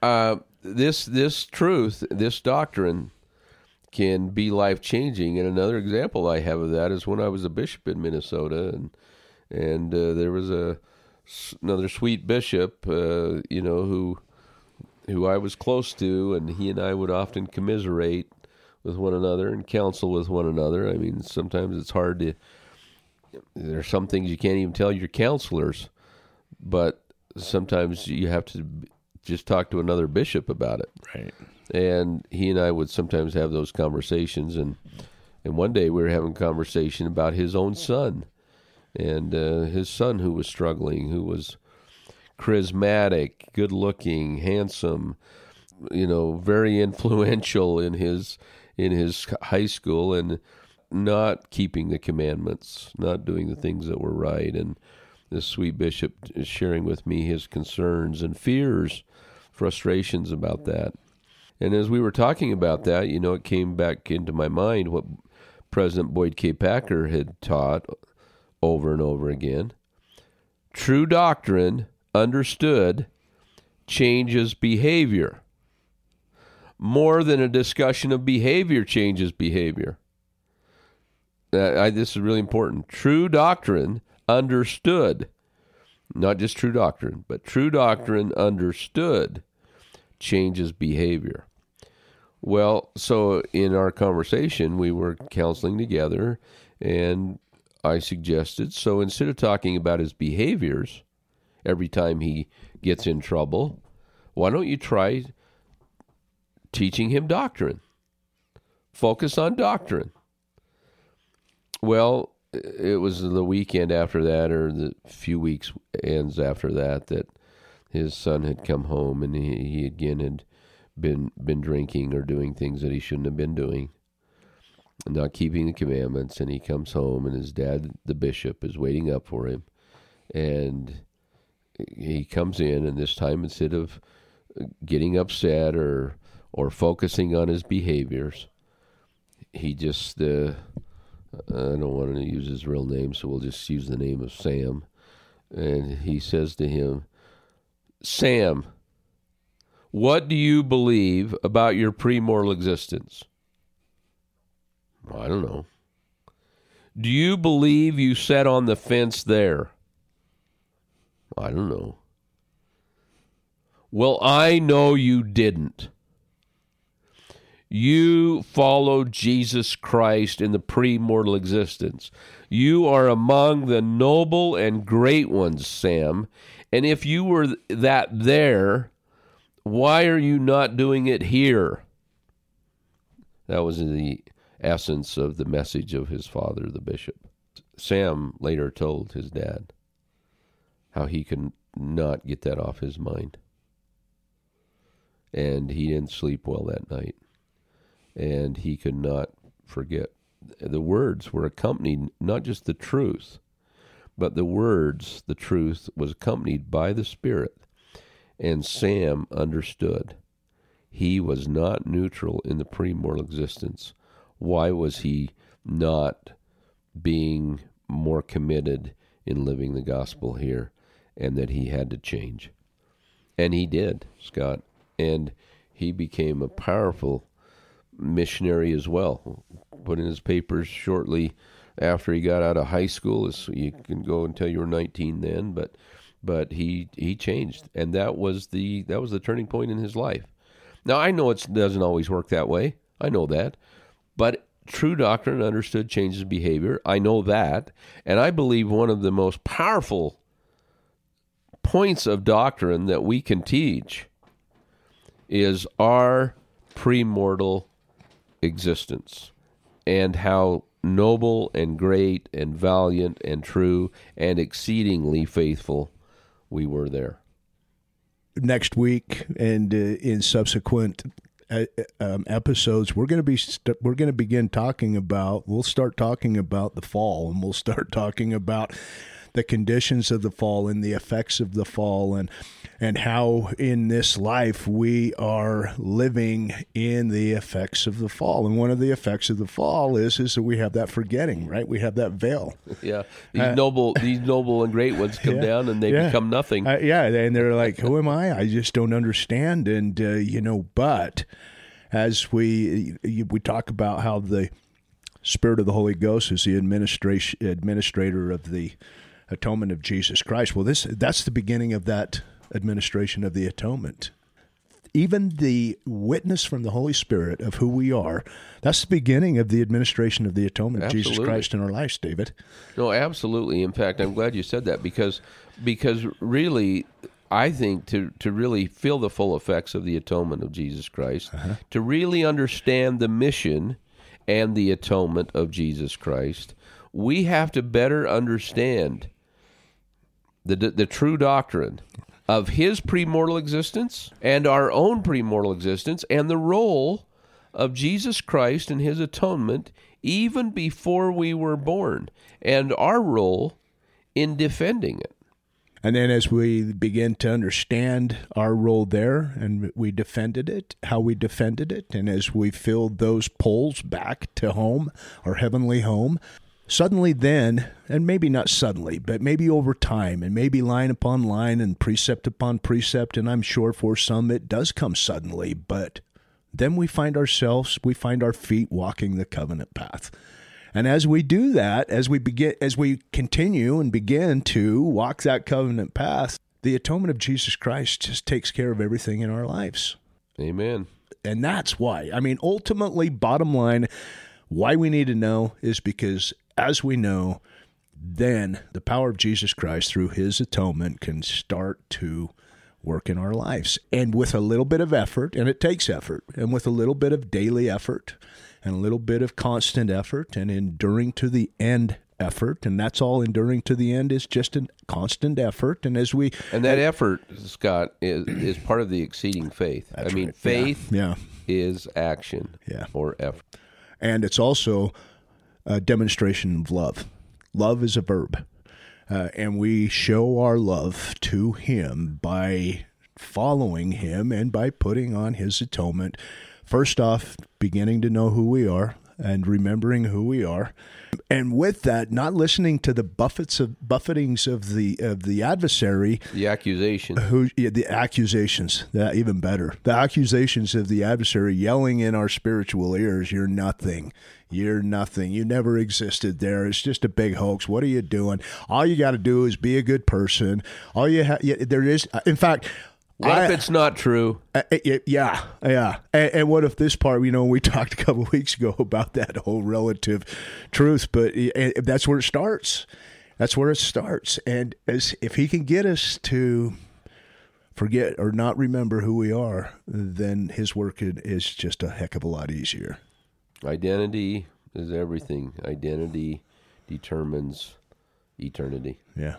uh, this this truth this doctrine can be life changing. And another example I have of that is when I was a bishop in Minnesota, and and uh, there was a another sweet bishop, uh, you know, who who I was close to, and he and I would often commiserate with one another and counsel with one another. I mean, sometimes it's hard to. There's some things you can't even tell your counselors, but sometimes you have to just talk to another bishop about it. Right and he and I would sometimes have those conversations. And and one day we were having a conversation about his own son, and uh, his son who was struggling, who was charismatic, good looking, handsome, you know, very influential in his in his high school, and not keeping the commandments, not doing the things that were right, and this sweet bishop is sharing with me his concerns and fears, frustrations about that. And as we were talking about that, you know, it came back into my mind what President Boyd K. Packer had taught over and over again. True doctrine, understood, changes behavior. More than a discussion of behavior changes behavior. Uh, I, this is really important. True doctrine, understood, not just true doctrine, but true doctrine understood changes behavior. Well, so in our conversation, we were counseling together, and I suggested so instead of talking about his behaviors every time he gets in trouble, why don't you try teaching him doctrine? Focus on doctrine. Well, it was the weekend after that, or the few weeks ends after that, that his son had come home and he, he again had been been drinking or doing things that he shouldn't have been doing. Not keeping the commandments and he comes home and his dad the bishop is waiting up for him. And he comes in and this time instead of getting upset or or focusing on his behaviors he just uh, I don't want to use his real name so we'll just use the name of Sam. And he says to him Sam what do you believe about your premortal existence I don't know. Do you believe you sat on the fence there? I don't know. Well, I know you didn't. You followed Jesus Christ in the pre-mortal existence. You are among the noble and great ones, Sam. And if you were that there, why are you not doing it here? That was the essence of the message of his father, the bishop. Sam later told his dad how he could not get that off his mind. And he didn't sleep well that night. And he could not forget. The words were accompanied, not just the truth, but the words, the truth, was accompanied by the Spirit. And Sam understood. He was not neutral in the premortal existence why was he not being more committed in living the gospel here and that he had to change? And he did, Scott. And he became a powerful missionary as well. Put in his papers shortly after he got out of high school. You can go until you were 19 then, but but he he changed, and that was the that was the turning point in his life. Now I know it doesn't always work that way. I know that, but true doctrine understood changes behavior. I know that. And I believe one of the most powerful points of doctrine that we can teach is our premortal existence and how noble and great and valiant and true and exceedingly faithful we were there. Next week and uh, in subsequent um, episodes, we're going to be st- we're going to begin talking about. We'll start talking about the fall, and we'll start talking about the conditions of the fall and the effects of the fall and and how in this life we are living in the effects of the fall. And one of the effects of the fall is is that we have that forgetting right? We have that veil. Yeah. These uh, noble these noble and great ones come yeah, down and they yeah. become nothing. Uh, yeah and they're like who am i? I just don't understand. And uh, you know but as we we talk about how the Spirit of the Holy Ghost is the administration administrator of the atonement of Jesus Christ. Well, this that's the beginning of that administration of the atonement. Even the witness from the Holy Spirit of who we are, that's the beginning of the administration of the atonement absolutely. of Jesus Christ in our lives, David. No, absolutely. In fact, I'm glad you said that because because really I think to, to really feel the full effects of the atonement of Jesus Christ, uh-huh. to really understand the mission and the atonement of Jesus Christ, we have to better understand the, the, true doctrine of his premortal existence and our own premortal existence and the role of Jesus Christ and his atonement even before we were born and our role in defending it. And then as we begin to understand our role there and we defended it, how we defended it, and as we filled those poles back to home, our heavenly home, suddenly then, and maybe not suddenly, but maybe over time, and maybe line upon line and precept upon precept, and I'm sure for some it does come suddenly, but then we find ourselves, we find our feet walking the covenant path. And as we do that, as we begin, as we continue and begin to walk that covenant path, the atonement of Jesus Christ just takes care of everything in our lives. Amen. And that's why. I mean, ultimately, bottom line, why we need to know is because as we know, then the power of Jesus Christ through his atonement can start to work in our lives. And with a little bit of effort, and it takes effort, and with a little bit of daily effort, and a little bit of constant effort and enduring to the end effort, and that's all enduring to the end is just a constant effort. And as we And that effort, Scott, is, is part of the exceeding faith. I mean, right. faith yeah. is action Yeah. or effort. and it's also a demonstration of love. Love is a verb, uh, and we show our love to Him by following Him and by putting on His atonement. First off, beginning to know who we are and remembering who we are, and with that, not listening to the buffets of buffetings of the of the adversary. The accusation. who yeah, the accusations. That even better. The accusations of the adversary yelling in our spiritual ears you're nothing. You're nothing. You never existed there. It's just a big hoax. What are you doing? All you got to do is be a good person. All you have there is in fact What I- if it's not true? uh, uh, yeah, yeah. And, and what if this part? You know, we talked a couple of weeks ago about that whole relative truth, but that's where it starts. That's where it starts. And as if he can get us to forget or not remember who we are, then his work is just a heck of a lot easier. Identity is everything. Identity determines eternity. Yeah.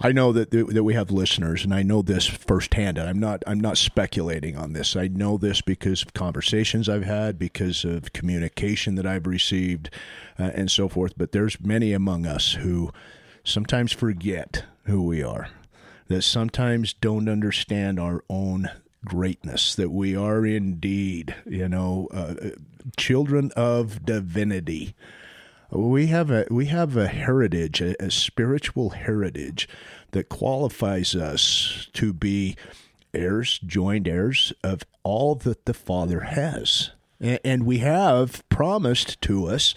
I know that that we have listeners, and I know this firsthand. And I'm not I'm not speculating on this. I know this because of conversations I've had, because of communication that I've received, uh, and so forth. But there's many among us who sometimes forget who we are, that sometimes don't understand our own greatness, that we are indeed, you know, uh, children of divinity. We have a we have a heritage, a, a spiritual heritage that qualifies us to be heirs, joint heirs of all that the Father has. A- And we have promised to us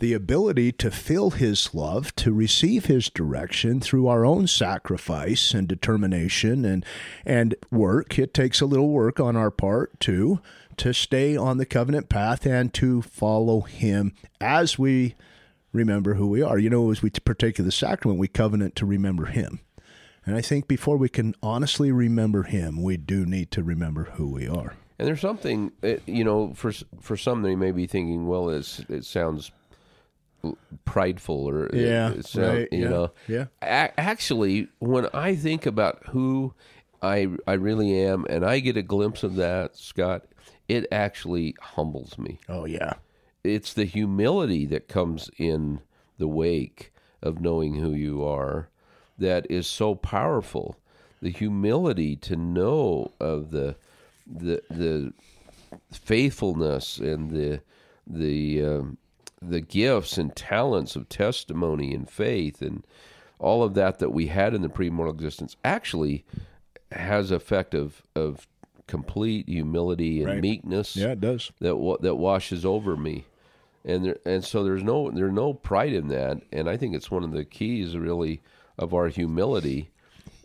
the ability to feel His love, to receive His direction through our own sacrifice and determination and and work. It takes a little work on our part too to stay on the covenant path and to follow Him as we remember who we are. You know, as we partake of the sacrament, we covenant to remember Him. And I think before we can honestly remember Him, we do need to remember who we are. And there's something, uh, you know, for for some they may be thinking, well, it's, it sounds prideful or it- it sound- you yeah, know. yeah. A- actually, when I think about who I I really am, and I get a glimpse of that, Scott, it actually humbles me. Oh yeah, It's the humility that comes in the wake of knowing who you are that is so powerful. The humility to know of the the the faithfulness and the the um, the gifts and talents of testimony and faith and all of that that we had in the premortal existence actually has effect of of complete humility and Right. meekness yeah, it does. that wa- that washes over me, and there, and so there's no there's no pride in that, and I think it's one of the keys really of our humility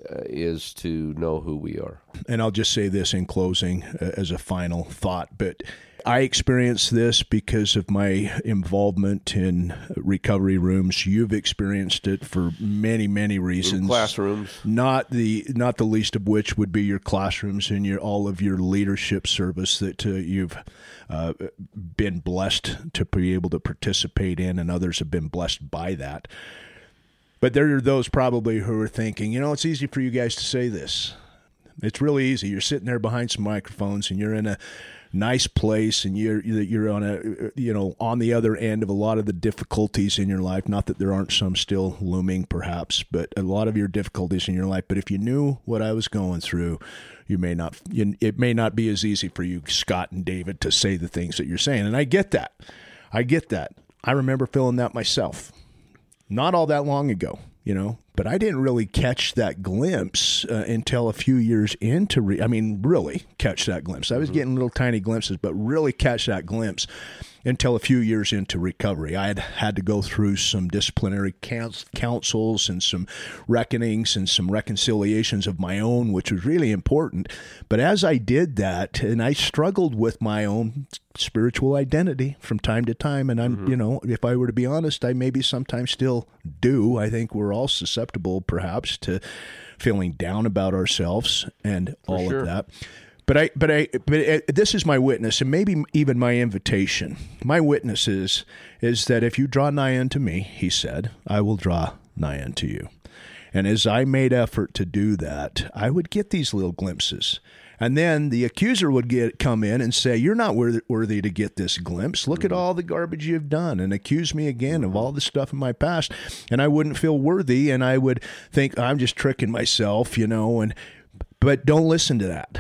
uh, is to know who we are. and I'll just say this in closing uh, as a final thought, but I experienced this because of my involvement in recovery rooms. You've experienced it for many, many reasons. Classrooms, Not the not the least of which would be your classrooms and your all of your leadership service that uh, you've uh, been blessed to be able to participate in, and others have been blessed by that. But there are those probably who are thinking, you know, it's easy for you guys to say this. It's really easy. You're sitting there behind some microphones, and you're in a nice place, and you're you're on a you know on the other end of a lot of the difficulties in your life. Not that there aren't some still looming, perhaps, but a lot of your difficulties in your life. But if you knew what I was going through, you may not. You, it may not be as easy for you, Scott and David, to say the things that you're saying, and I get that. I get that. I remember feeling that myself not all that long ago, you know. But I didn't really catch that glimpse uh, until a few years into. Re- I mean, really catch that glimpse. I was getting little tiny glimpses, but really catch that glimpse until a few years into recovery. I had had to go through some disciplinary councils and some reckonings and some reconciliations of my own, which was really important. But as I did that, and I struggled with my own spiritual identity from time to time, and I'm, mm-hmm. you know, if I were to be honest, I maybe sometimes still do. I think we're all susceptible, perhaps, to feeling down about ourselves and all sure. of that. But I, but I, but this is my witness, and maybe even my invitation. My witness is is that if you draw nigh unto me, he said, I will draw nigh unto you. And as I made effort to do that, I would get these little glimpses. And then the accuser would get come in and say, "You're not worthy, worthy to get this glimpse. Look mm-hmm. at all the garbage you've done," and accuse me again of all the stuff in my past. And I wouldn't feel worthy, and I would think I'm just tricking myself, you know. And but don't listen to that.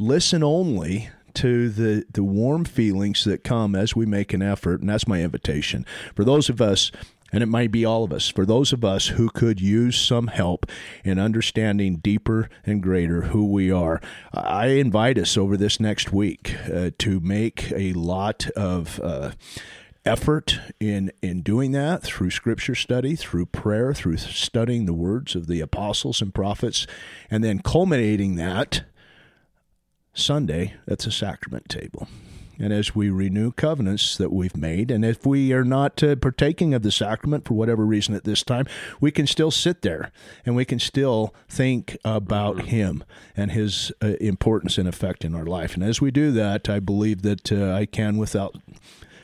Listen only to the the warm feelings that come as we make an effort, and that's my invitation for those of us and it might be all of us, for those of us who could use some help in understanding deeper and greater who we are. I invite us over this next week uh, to make a lot of. Uh, effort in in doing that through scripture study through prayer through studying the words of the apostles and prophets and then culminating that sunday at the sacrament table and as we renew covenants that we've made. And if we are not uh, partaking of the sacrament for whatever reason at this time, we can still sit there and we can still think about mm-hmm. Him and His uh, importance and effect in our life. And as we do that, I believe that uh, I can, without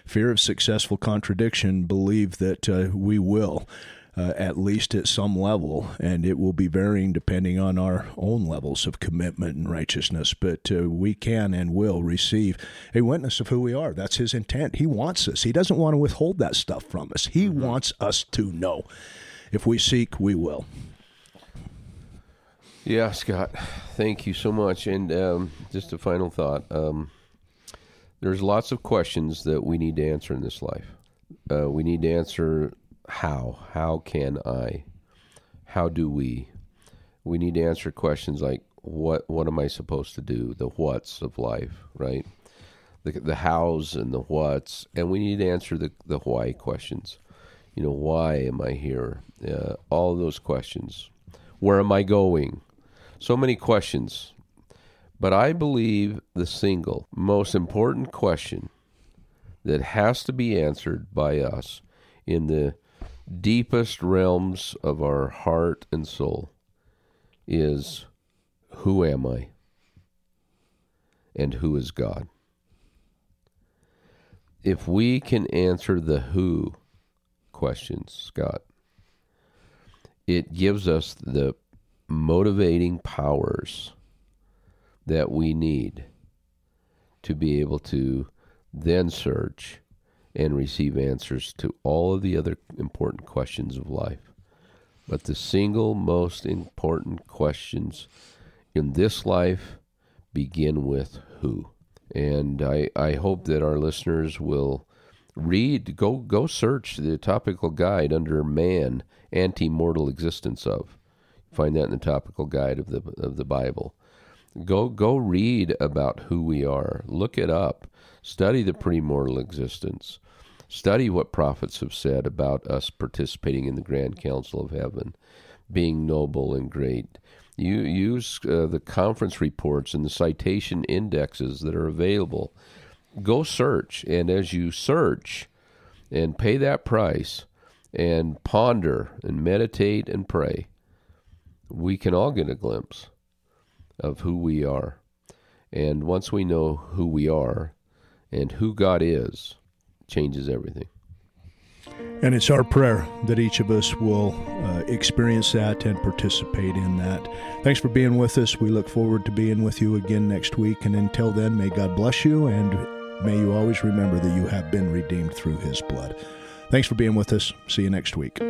fear of successful contradiction, believe that uh, we will uh, at least at some level, and it will be varying depending on our own levels of commitment and righteousness. But uh, we can and will receive a witness of who we are. That's His intent. He wants us. He doesn't want to withhold that stuff from us. He mm-hmm. wants us to know. If we seek, we will. Yeah, Scott, thank you so much. And um, just a final thought. Um, there's lots of questions that we need to answer in this life. Uh, we need to answer how? How can I? How do we? We need to answer questions like what what am I supposed to do? The what's of life, right? The the hows and the what's, and we need to answer the the why questions. You know, why am I here? Uh, all those questions. Where am I going? So many questions. But I believe the single most important question that has to be answered by us in the deepest realms of our heart and soul is who am I? And who is God? If we can answer the who questions, Scott, it gives us the motivating powers that we need to be able to then search and receive answers to all of the other important questions of life. But the single most important questions in this life begin with who. And I, I hope that our listeners will read, go go search the topical guide under man, antemortal existence of. Find that in the topical guide of the of the Bible. Go go read about who we are. Look it up. Study the premortal existence. Study what prophets have said about us participating in the grand council of heaven, being noble and great. You use uh, the conference reports and the citation indexes that are available. Go search, and as you search and pay that price and ponder and meditate and pray, we can all get a glimpse of who we are. And once we know who we are and who God is, changes everything. And it's our prayer that each of us will uh, experience that and participate in that. Thanks for being with us. We look forward to being with you again next week. And until then, may God bless you and may you always remember that you have been redeemed through his blood. Thanks for being with us. See you next week.